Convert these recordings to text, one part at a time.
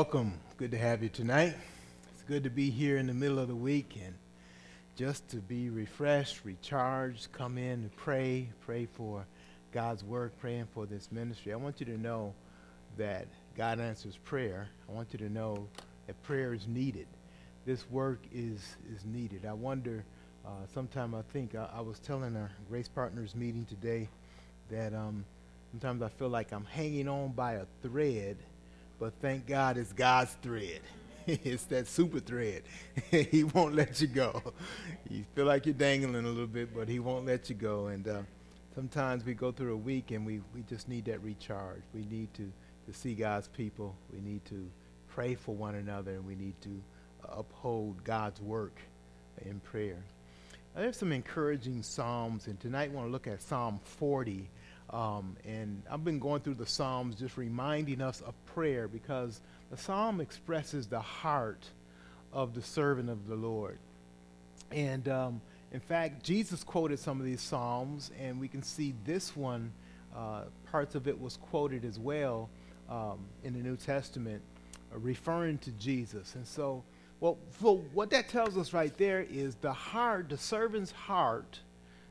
Welcome. Good to have you tonight. It's good to be here in the middle of the week and just to be refreshed, recharged, come in and pray, pray for God's work, praying for this ministry. I want you to know that God answers prayer. I want you to know that prayer is needed. This work is, is needed. I wonder, uh, sometime I think, I, I, was telling our Grace Partners meeting today that um, sometimes I feel like I'm hanging on by a thread but thank God it's God's thread. it's that super thread. he won't let you go. You feel like you're dangling a little bit, but He won't let you go. And uh, sometimes we go through a week and we, we just need that recharge. We need to, to see God's people. We need to pray for one another, and we need to uh, uphold God's work in prayer. Now, there's some encouraging Psalms, and tonight I want to look at Psalm 40. Um, and I've been going through the Psalms just reminding us of prayer because the Psalm expresses the heart of the servant of the Lord. And um, in fact, Jesus quoted some of these Psalms, and we can see this one, uh, parts of it was quoted as well um, in the New Testament, uh, referring to Jesus. And so, well, so what that tells us right there is the heart, the servant's heart,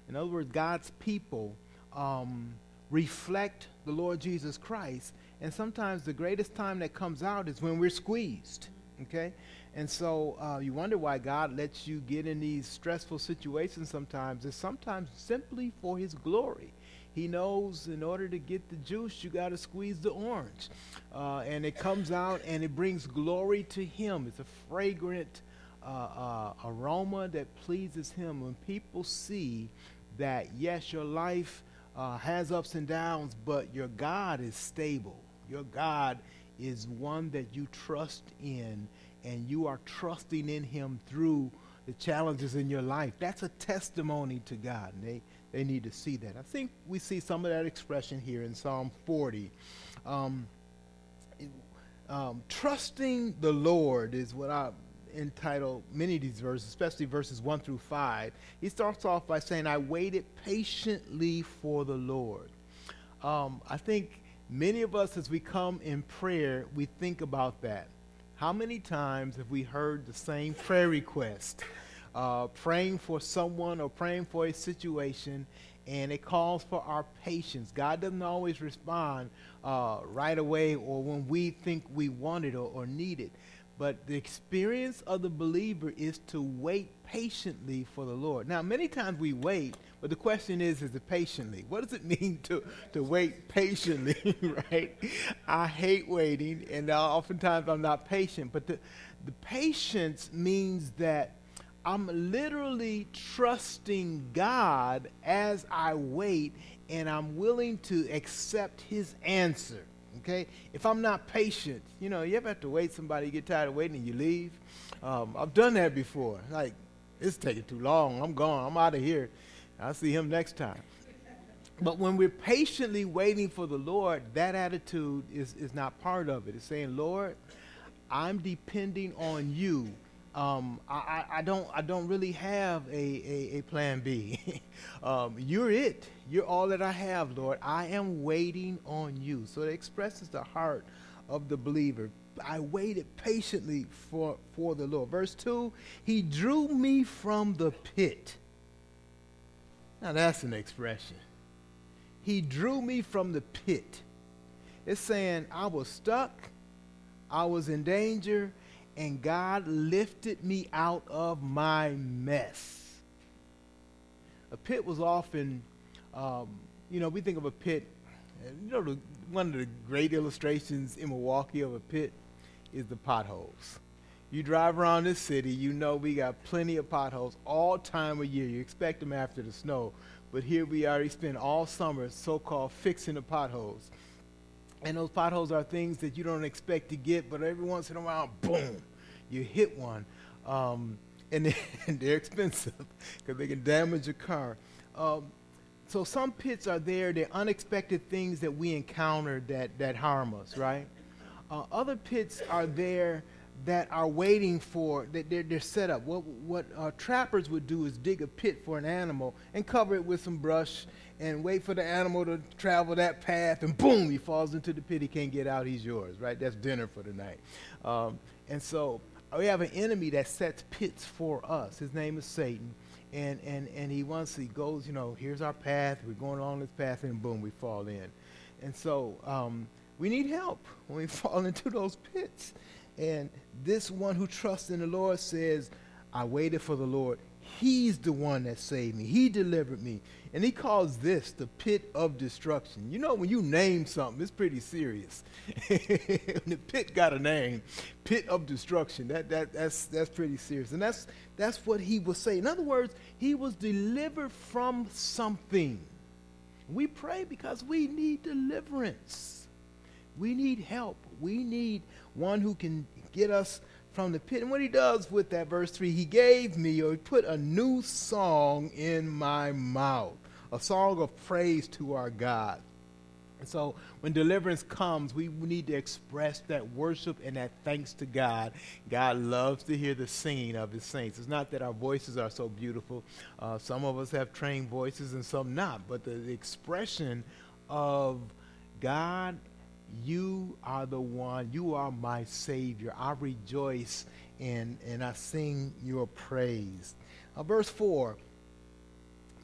in other words, God's people, um, reflect the Lord Jesus Christ. And sometimes the greatest time that comes out is when we're squeezed. Okay? And so uh, you wonder why God lets you get in these stressful situations sometimes. It's sometimes simply for His glory. He knows in order to get the juice, you got to squeeze the orange. Uh, and it comes out and it brings glory to Him. It's a fragrant uh, uh aroma that pleases Him. When people see that, yes, your life uh, has ups and downs, but your God is stable. Your God is one that you trust in, and you are trusting in Him through the challenges in your life. That's a testimony to God, and they, they need to see that. I think we see some of that expression here in Psalm 40. Um, um, trusting the Lord is what I entitled many of these verses, especially verses 1 through 5, he starts off by saying, I waited patiently for the Lord. Um, I think many of us, as we come in prayer, we think about that. How many times have we heard the same prayer request? Uh, praying for someone or praying for a situation, and it calls for our patience. God doesn't always respond uh, right away or when we think we want it or, or need it. But the experience of the believer is to wait patiently for the Lord. Now, many times we wait, but the question is, is it patiently? What does it mean to, to wait patiently, right? I hate waiting, and oftentimes I'm not patient. But the, the patience means that I'm literally trusting God as I wait, and I'm willing to accept His answer. Okay? If I'm not patient, you know, you ever have to wait somebody, you get tired of waiting and you leave? Um, I've done that before. Like, it's taking too long. I'm gone. I'm out of here. I'll see him next time. But when we're patiently waiting for the Lord, that attitude is, is not part of it. It's saying, Lord, I'm depending on you um, I, I, don't I don't really have a, a, a plan B. um, you're it. You're all that I have, Lord. I am waiting on you. So it expresses the heart of the believer. I waited patiently for, for the Lord. Verse 2 He drew me from the pit. Now that's an expression. He drew me from the pit. It's saying I was stuck, I was in danger, and God lifted me out of my mess. A pit was often, um, you know, we think of a pit, you know, the, one of the great illustrations in Milwaukee of a pit is the potholes. You drive around this city, you know we got plenty of potholes all time of year. You expect them after the snow, but here we. We spend all summer so-called fixing the potholes. And those potholes are things that you don't expect to get, but every once in a while, boom, you hit one. Um, and, they, and they're expensive because they can damage your car. Um, so some pits are there, they're unexpected things that we encounter that, that harm us, right? Uh, other pits are there that are waiting for that they're, they're set up. What what uh, trappers would do is dig a pit for an animal and cover it with some brush and wait for the animal to travel that path, and boom, he falls into the pit. He can't get out. He's yours, right? That's dinner for the night. Um, and so we have an enemy that sets pits for us. His name is Satan. And, and, and he wants, he goes, you know, here's our path. We're going along this path, and boom, we fall in. And so um, we need help when we fall into those pits. And this one who trusts in the Lord says, I waited for the Lord. He's the one that saved me. He delivered me. And he calls this the pit of destruction. You know, when you name something, it's pretty serious. the pit got a name, pit of destruction. That, that, that's, that's pretty serious. And that's, that's what he was saying. In other words, he was delivered from something. We pray because we need deliverance. We need help. We need one who can get us from the pit. And what he does with that verse 3, he gave me, or he put a new song in my mouth, a song of praise to our God. And so when deliverance comes, we need to express that worship and that thanks to God. God loves to hear the singing of his saints. It's not that our voices are so beautiful. Uh, some of us have trained voices and some not. But the, the expression of God you are the one. You are my Savior. I rejoice and, and I sing your praise. Uh, verse 4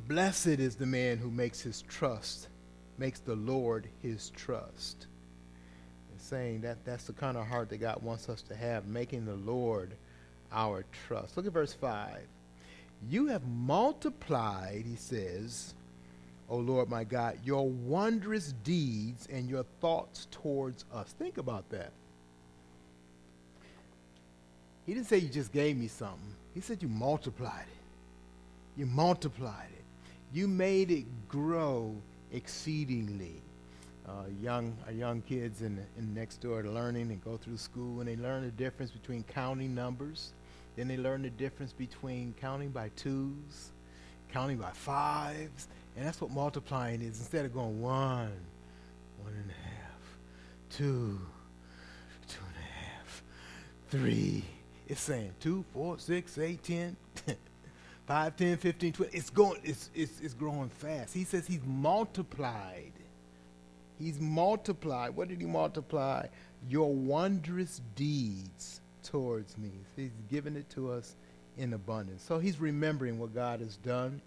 Blessed is the man who makes his trust, makes the Lord his trust. Saying that that's the kind of heart that God wants us to have, making the Lord our trust. Look at verse 5. You have multiplied, he says, O Lord my God, your wondrous deeds and your thoughts towards us. Think about that. He didn't say you just gave me something. He said you multiplied it. You multiplied it. You made it grow exceedingly. Uh, young, our young kids in, in next door are learning and go through school and they learn the difference between counting numbers. Then they learn the difference between counting by twos, counting by fives, and that's what multiplying is. Instead of going one, one and a half, two, two and a half, three, it's saying two, four, six, eight, ten, five, ten, fifteen, twenty. It's going, it's, it's, it's growing fast. He says he's multiplied. He's multiplied. What did he multiply? Your wondrous deeds towards me. He's given it to us in abundance. So he's remembering what God has done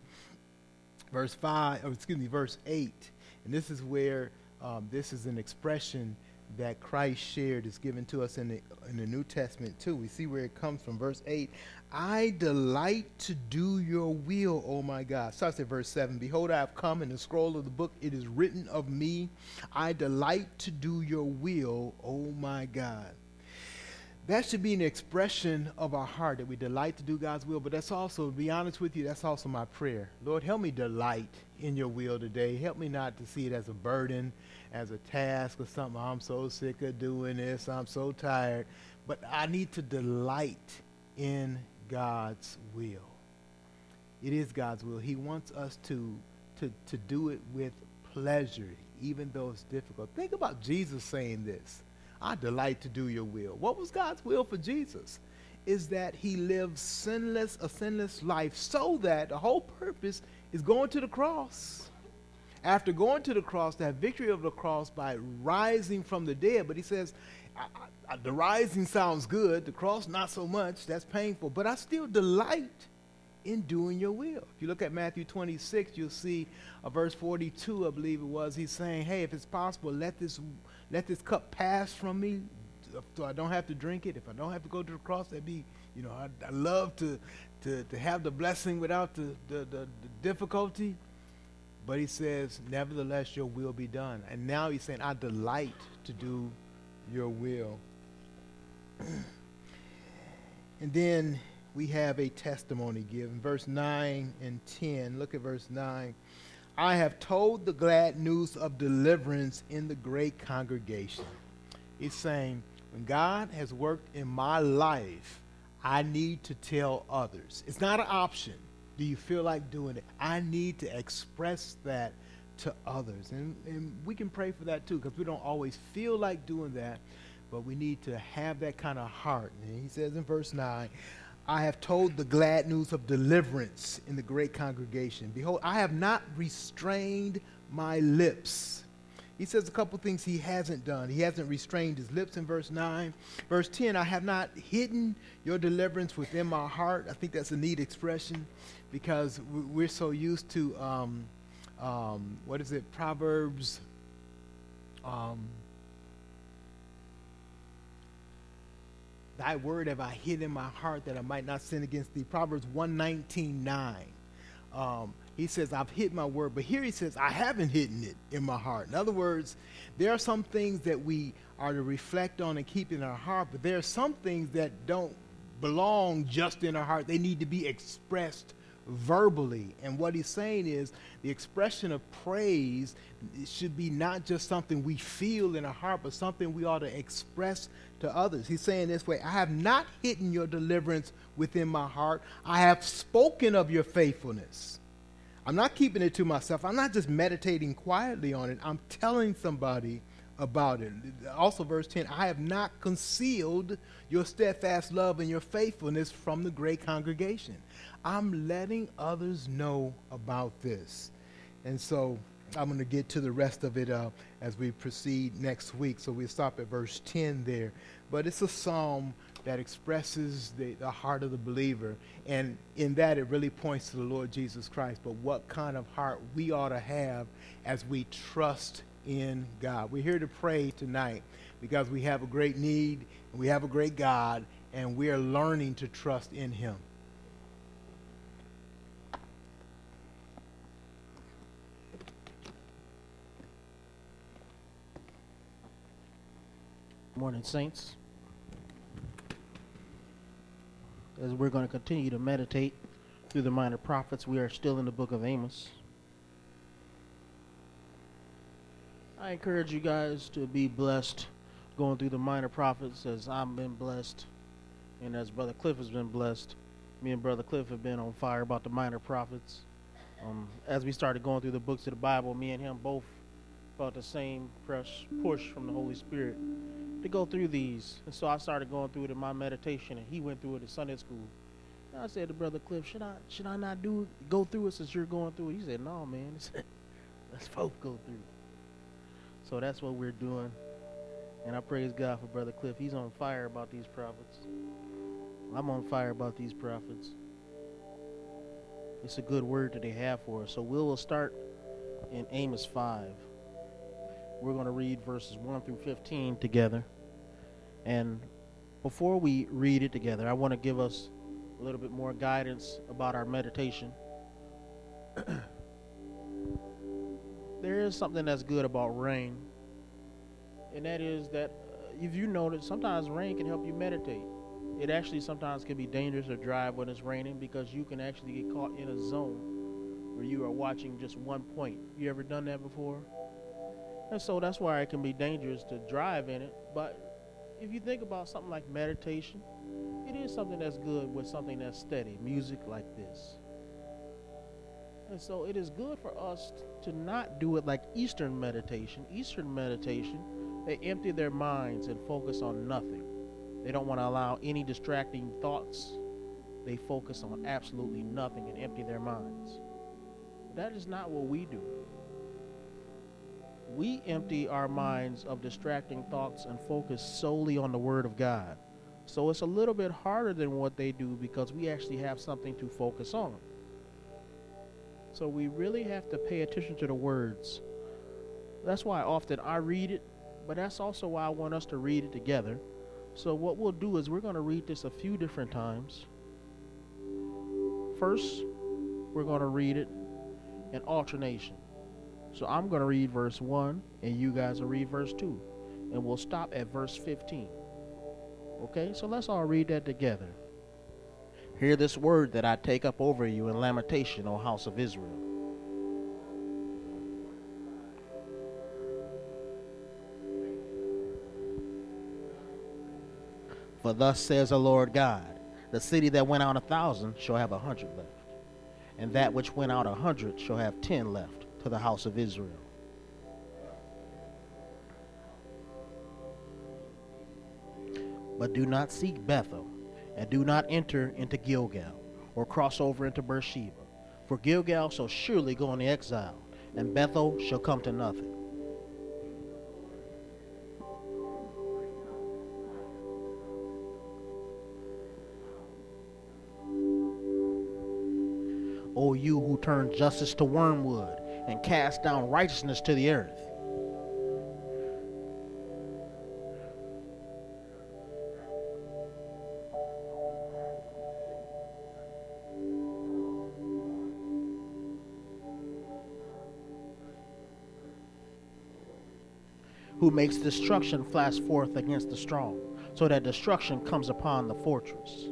verse 5, or excuse me, verse 8. And this is where um, this is an expression that Christ shared is given to us in the, in the New Testament too. We see where it comes from. Verse 8, I delight to do your will, O my God. Starts at verse 7. Behold, I have come in the scroll of the book. It is written of me. I delight to do your will, O my God. That should be an expression of our heart that we delight to do God's will. But that's also, to be honest with you, that's also my prayer. Lord, help me delight in your will today. Help me not to see it as a burden, as a task or something. I'm so sick of doing this. I'm so tired. But I need to delight in God's will. It is God's will. He wants us to, to, to do it with pleasure, even though it's difficult. Think about Jesus saying this. I delight to do your will. What was God's will for Jesus? Is that he lived sinless, a sinless life so that the whole purpose is going to the cross. After going to the cross, that victory of the cross by rising from the dead. But he says, I, I, the rising sounds good, the cross not so much, that's painful, but I still delight in doing your will. If you look at Matthew 26, you'll see a verse 42, I believe it was. He's saying, Hey, if it's possible, let this let this cup pass from me so I don't have to drink it. If I don't have to go to the cross, that'd be, you know, I, I love to, to, to have the blessing without the, the, the, the difficulty. But he says, nevertheless, your will be done. And now he's saying, I delight to do your will. and then we have a testimony given. Verse 9 and 10. Look at verse 9. I have told the glad news of deliverance in the great congregation. He's saying, when God has worked in my life, I need to tell others. It's not an option. Do you feel like doing it? I need to express that to others. And, and we can pray for that too, because we don't always feel like doing that. but we need to have that kind of heart. And he says in verse 9, I have told the glad news of deliverance in the great congregation. Behold, I have not restrained my lips. He says a couple things he hasn't done. He hasn't restrained his lips in verse 9. Verse 10, I have not hidden your deliverance within my heart. I think that's a neat expression because we're so used to, um, um, what is it, Proverbs um, Thy word have I hid in my heart that I might not sin against thee. Proverbs 119, 9. Um, he says, I've hid my word. But here he says, I haven't hidden it in my heart. In other words, there are some things that we are to reflect on and keep in our heart, but there are some things that don't belong just in our heart. They need to be expressed verbally. And what he's saying is the expression of praise should be not just something we feel in our heart, but something we ought to express to others. He's saying this way I have not hidden your deliverance within my heart, I have spoken of your faithfulness. I'm not keeping it to myself. I'm not just meditating quietly on it. I'm telling somebody about it. Also, verse 10 I have not concealed your steadfast love and your faithfulness from the great congregation. I'm letting others know about this. And so I'm going to get to the rest of it uh, as we proceed next week. So we'll stop at verse 10 there. But it's a psalm that expresses the, the heart of the believer. And in that, it really points to the Lord Jesus Christ. But what kind of heart we ought to have as we trust in God. We're here to pray tonight because we have a great need, and we have a great God, and we are learning to trust in Him. Morning, Saints. As we're going to continue to meditate through the minor prophets, we are still in the book of Amos. I encourage you guys to be blessed going through the minor prophets as I've been blessed and as Brother Cliff has been blessed. Me and Brother Cliff have been on fire about the minor prophets. Um, as we started going through the books of the Bible, me and him both felt the same press, push from the Holy Spirit to go through these. And so I started going through it in my meditation, and he went through it in Sunday school. And I said to Brother Cliff, should I should I not do go through it since you're going through it? He said, No, man. Let's both go through. So that's what we're doing. And I praise God for Brother Cliff. He's on fire about these prophets. I'm on fire about these prophets. It's a good word that they have for us. So we will start in Amos 5. We're going to read verses 1 through 15 together. And before we read it together, I want to give us a little bit more guidance about our meditation. there is something that's good about rain, and that is that uh, if you notice, sometimes rain can help you meditate. It actually sometimes can be dangerous to drive when it's raining because you can actually get caught in a zone where you are watching just one point. You ever done that before? And so that's why it can be dangerous to drive in it. But if you think about something like meditation, it is something that's good with something that's steady, music like this. And so it is good for us to not do it like Eastern meditation. Eastern meditation, they empty their minds and focus on nothing. They don't want to allow any distracting thoughts. They focus on absolutely nothing and empty their minds. That is not what we do we empty our minds of distracting thoughts and focus solely on the Word of God. So it's a little bit harder than what they do because we actually have something to focus on. So we really have to pay attention to the words. That's why often I read it, but that's also why I want us to read it together. So what we'll do is we're going to read this a few different times. First, we're going to read it in alternation. So I'm going to read verse 1, and you guys will read verse 2. And we'll stop at verse 15. Okay, so let's all read that together. Hear this word that I take up over you in lamentation, O house of Israel. For thus says the Lord God The city that went out a thousand shall have a hundred left, and that which went out a hundred shall have ten left to the house of Israel. but do not seek Bethel, and do not enter into Gilgal, or cross over into Beersheba. For Gilgal shall surely go into exile, and Bethel shall come to nothing. O you who turn justice to wormwood and cast down righteousness to the earth. Who makes destruction flash forth against the strong, so that destruction comes upon the fortress.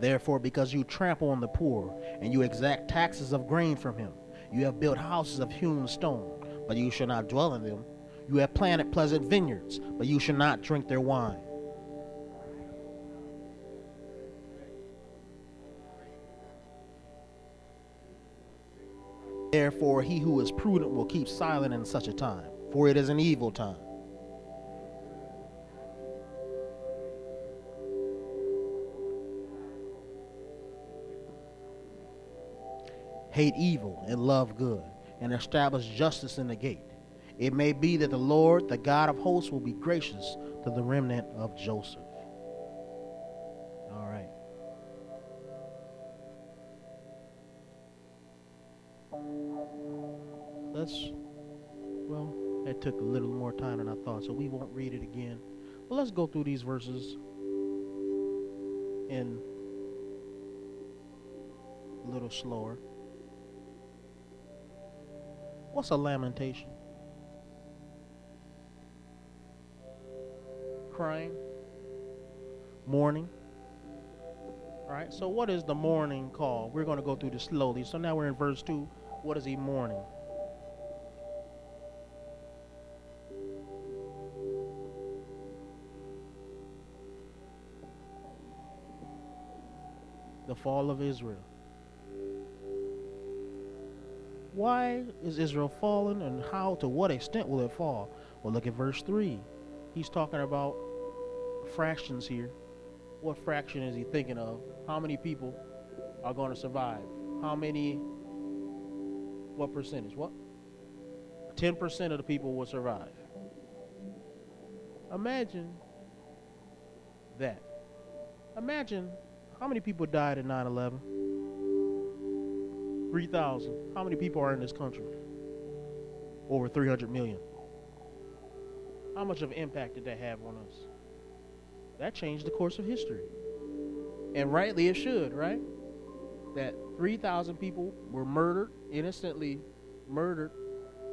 Therefore, because you trample on the poor, and you exact taxes of grain from him, you have built houses of hewn stone, but you shall not dwell in them. You have planted pleasant vineyards, but you shall not drink their wine. Therefore, he who is prudent will keep silent in such a time, for it is an evil time. hate evil and love good, and establish justice in the gate. It may be that the Lord, the God of hosts, will be gracious to the remnant of Joseph. Let's, well, that took a little more time than I thought, so we won't read it again. But let's go through these verses in a little slower. What's a lamentation? Crying? Mourning? All right, so what is the mourning called? We're going to go through this slowly. So now we're in verse 2. What is he mourning? The fall of Israel. Why is Israel fallen and how, to what extent will it fall? Well, look at verse 3. He's talking about fractions here. What fraction is he thinking of? How many people are going to survive? How many, what percentage? What? 10% of the people will survive. Imagine that. Imagine how many people died in 9 11? 3,000. How many people are in this country? Over 300 million. How much of an impact did that have on us? That changed the course of history. And rightly it should, right? That 3,000 people were murdered, innocently murdered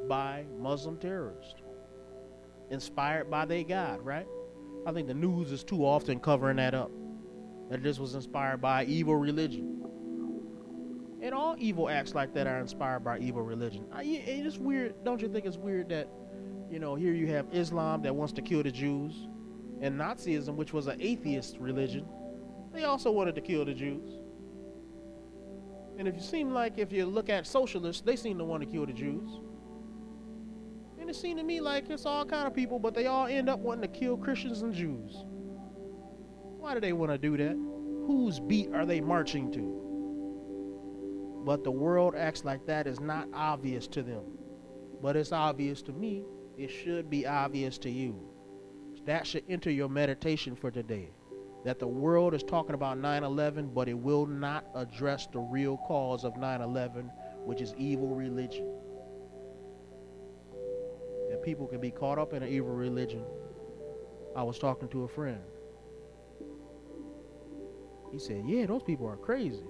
by Muslim terrorists, inspired by their God, right? I think the news is too often covering that up. That this was inspired by evil religion. And all evil acts like that are inspired by evil religion. I, it's weird. Don't you think it's weird that, you know, here you have Islam that wants to kill the Jews, and Nazism, which was an atheist religion, they also wanted to kill the Jews. And if you seem like if you look at socialists, they seem to want to kill the Jews. And it seemed to me like it's all kind of people, but they all end up wanting to kill Christians and Jews. Why do they want to do that? Whose beat are they marching to? But the world acts like that is not obvious to them. But it's obvious to me. It should be obvious to you. That should enter your meditation for today. That the world is talking about 9 11, but it will not address the real cause of 9 11, which is evil religion. That people can be caught up in an evil religion. I was talking to a friend. He said, Yeah, those people are crazy.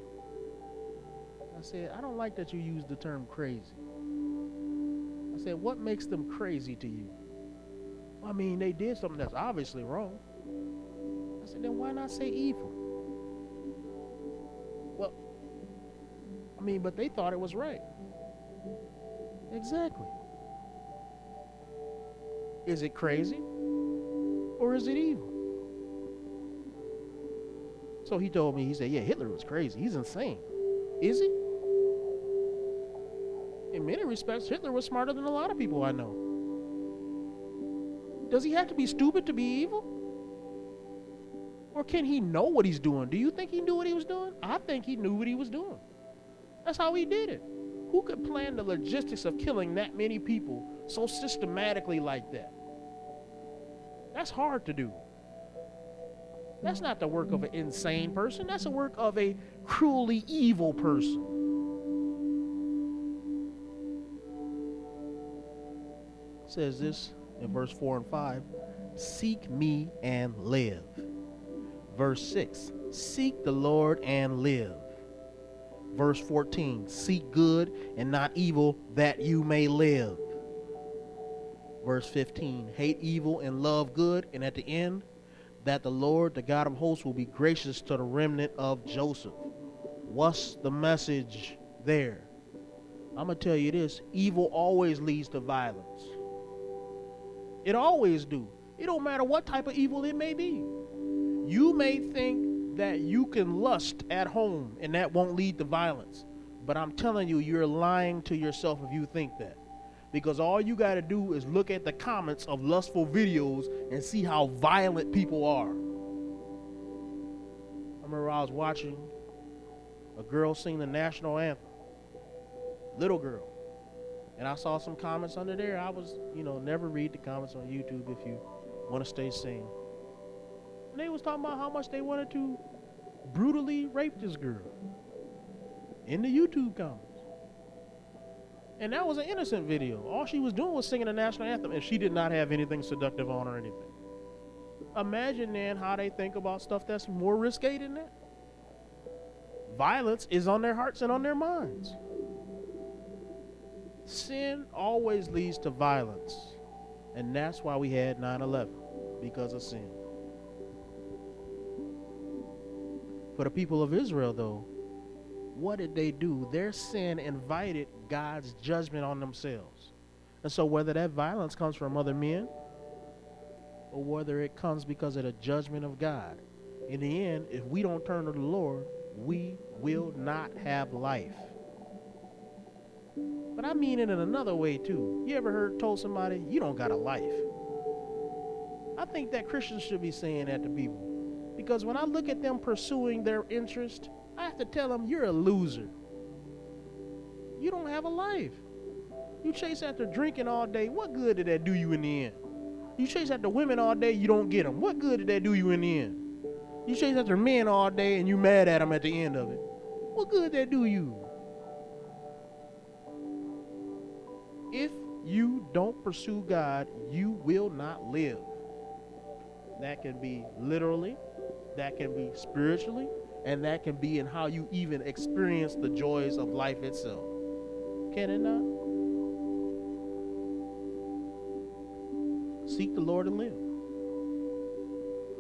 I said, I don't like that you use the term crazy. I said, what makes them crazy to you? I mean, they did something that's obviously wrong. I said, then why not say evil? Well, I mean, but they thought it was right. Exactly. Is it crazy? Or is it evil? So he told me, he said, yeah, Hitler was crazy. He's insane. Is he? in many respects, Hitler was smarter than a lot of people I know. Does he have to be stupid to be evil? Or can he know what he's doing? Do you think he knew what he was doing? I think he knew what he was doing. That's how he did it. Who could plan the logistics of killing that many people so systematically like that? That's hard to do. That's not the work of an insane person. That's the work of a cruelly evil person. It says this in verse 4 and 5 Seek me and live. Verse 6 Seek the Lord and live. Verse 14 Seek good and not evil that you may live. Verse 15 Hate evil and love good. And at the end, that the Lord, the God of hosts, will be gracious to the remnant of Joseph. What's the message there? I'm going to tell you this evil always leads to violence. It always do. It don't matter what type of evil it may be. You may think that you can lust at home and that won't lead to violence. But I'm telling you, you're lying to yourself if you think that. Because all you got to do is look at the comments of lustful videos and see how violent people are. I remember I was watching a girl sing the national anthem. Little girl. And I saw some comments under there. I was, you know, never read the comments on YouTube if you want to stay sane. And they was talking about how much they wanted to brutally rape this girl in the YouTube comments. And that was an innocent video. All she was doing was singing the national anthem, and she did not have anything seductive on or anything. Imagine then how they think about stuff that's more risque than that. Violence is on their hearts and on their minds. Sin always leads to violence. And that's why we had 9 11, because of sin. For the people of Israel, though, what did they do? Their sin invited God's judgment on themselves. And so, whether that violence comes from other men or whether it comes because of the judgment of God, in the end, if we don't turn to the Lord, we will not have life. But I mean it in another way too. You ever heard told somebody you don't got a life? I think that Christians should be saying that to people. Because when I look at them pursuing their interest, I have to tell them you're a loser. You don't have a life. You chase after drinking all day. What good did that do you in the end? You chase after women all day, you don't get them. What good did that do you in the end? You chase after men all day and you mad at them at the end of it. What good did that do you? If you don't pursue God, you will not live. That can be literally, that can be spiritually, and that can be in how you even experience the joys of life itself. Can it not? Seek the Lord and live.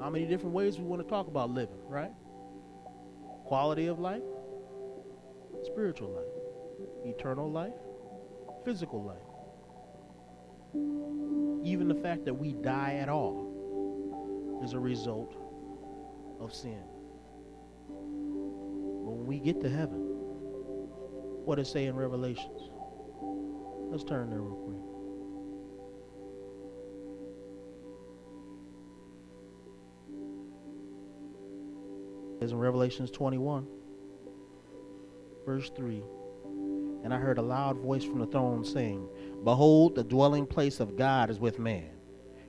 How many different ways we want to talk about living, right? Quality of life, spiritual life, eternal life, physical life. Even the fact that we die at all is a result of sin. When we get to heaven, what it say in Revelations? Let's turn there real quick. Is in Revelations 21, verse 3. And I heard a loud voice from the throne saying, Behold, the dwelling place of God is with man.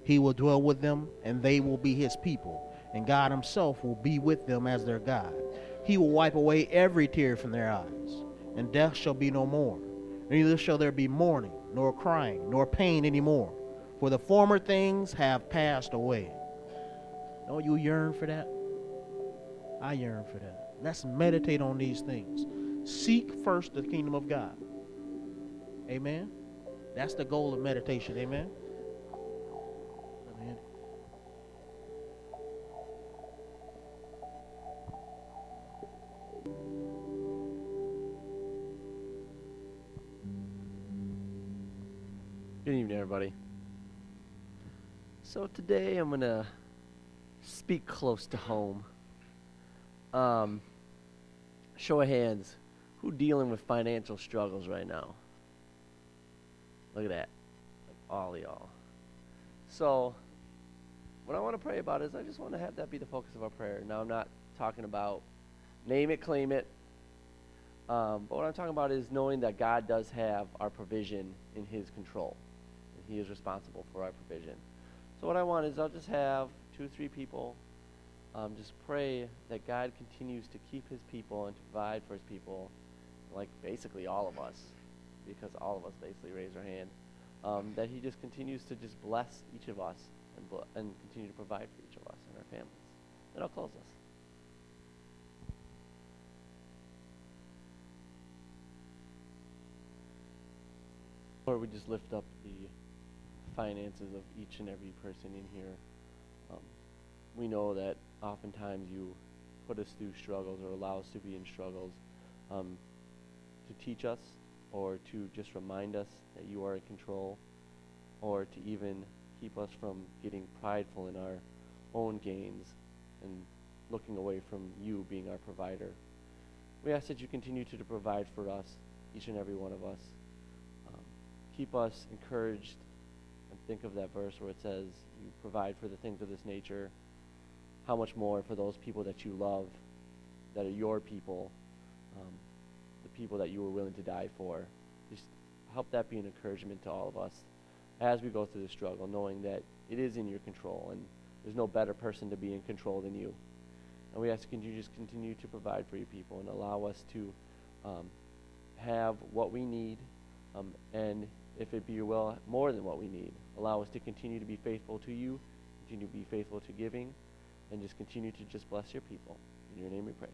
He will dwell with them, and they will be his people, and God himself will be with them as their God. He will wipe away every tear from their eyes, and death shall be no more. Neither shall there be mourning, nor crying, nor pain any more, for the former things have passed away. Don't you yearn for that? I yearn for that. Let's meditate on these things. Seek first the kingdom of God. Amen. That's the goal of meditation. Amen. Good evening, everybody. So today I'm gonna speak close to home. Um, show of hands, who dealing with financial struggles right now? Look at that. Like all y'all. So, what I want to pray about is I just want to have that be the focus of our prayer. Now, I'm not talking about name it, claim it. Um, but what I'm talking about is knowing that God does have our provision in His control. He is responsible for our provision. So, what I want is I'll just have two, three people um, just pray that God continues to keep His people and to provide for His people, like basically all of us, because all of us basically raise our hand. Um, that He just continues to just bless each of us and, bl- and continue to provide for each of us and our families. And I'll close us. Lord, we just lift up the finances of each and every person in here. Um, we know that oftentimes you put us through struggles or allow us to be in struggles um, to teach us or to just remind us that you are in control or to even keep us from getting prideful in our own gains and looking away from you being our provider. We ask that you continue to provide for us, each and every one of us. Um, keep us encouraged think of that verse where it says, You provide for the things of this nature. How much more for those people that you love, that are your people, um, the people that you were willing to die for. Just help that be an encouragement to all of us as we go through the struggle, knowing that it is in your control and there's no better person to be in control than you. And we ask that you just continue to provide for your people and allow us to um, have what we need, um, and if it be your will, more than what we need. Allow us to continue to be faithful to you, continue to be faithful to giving, and just continue to just bless your people. In your name we pray.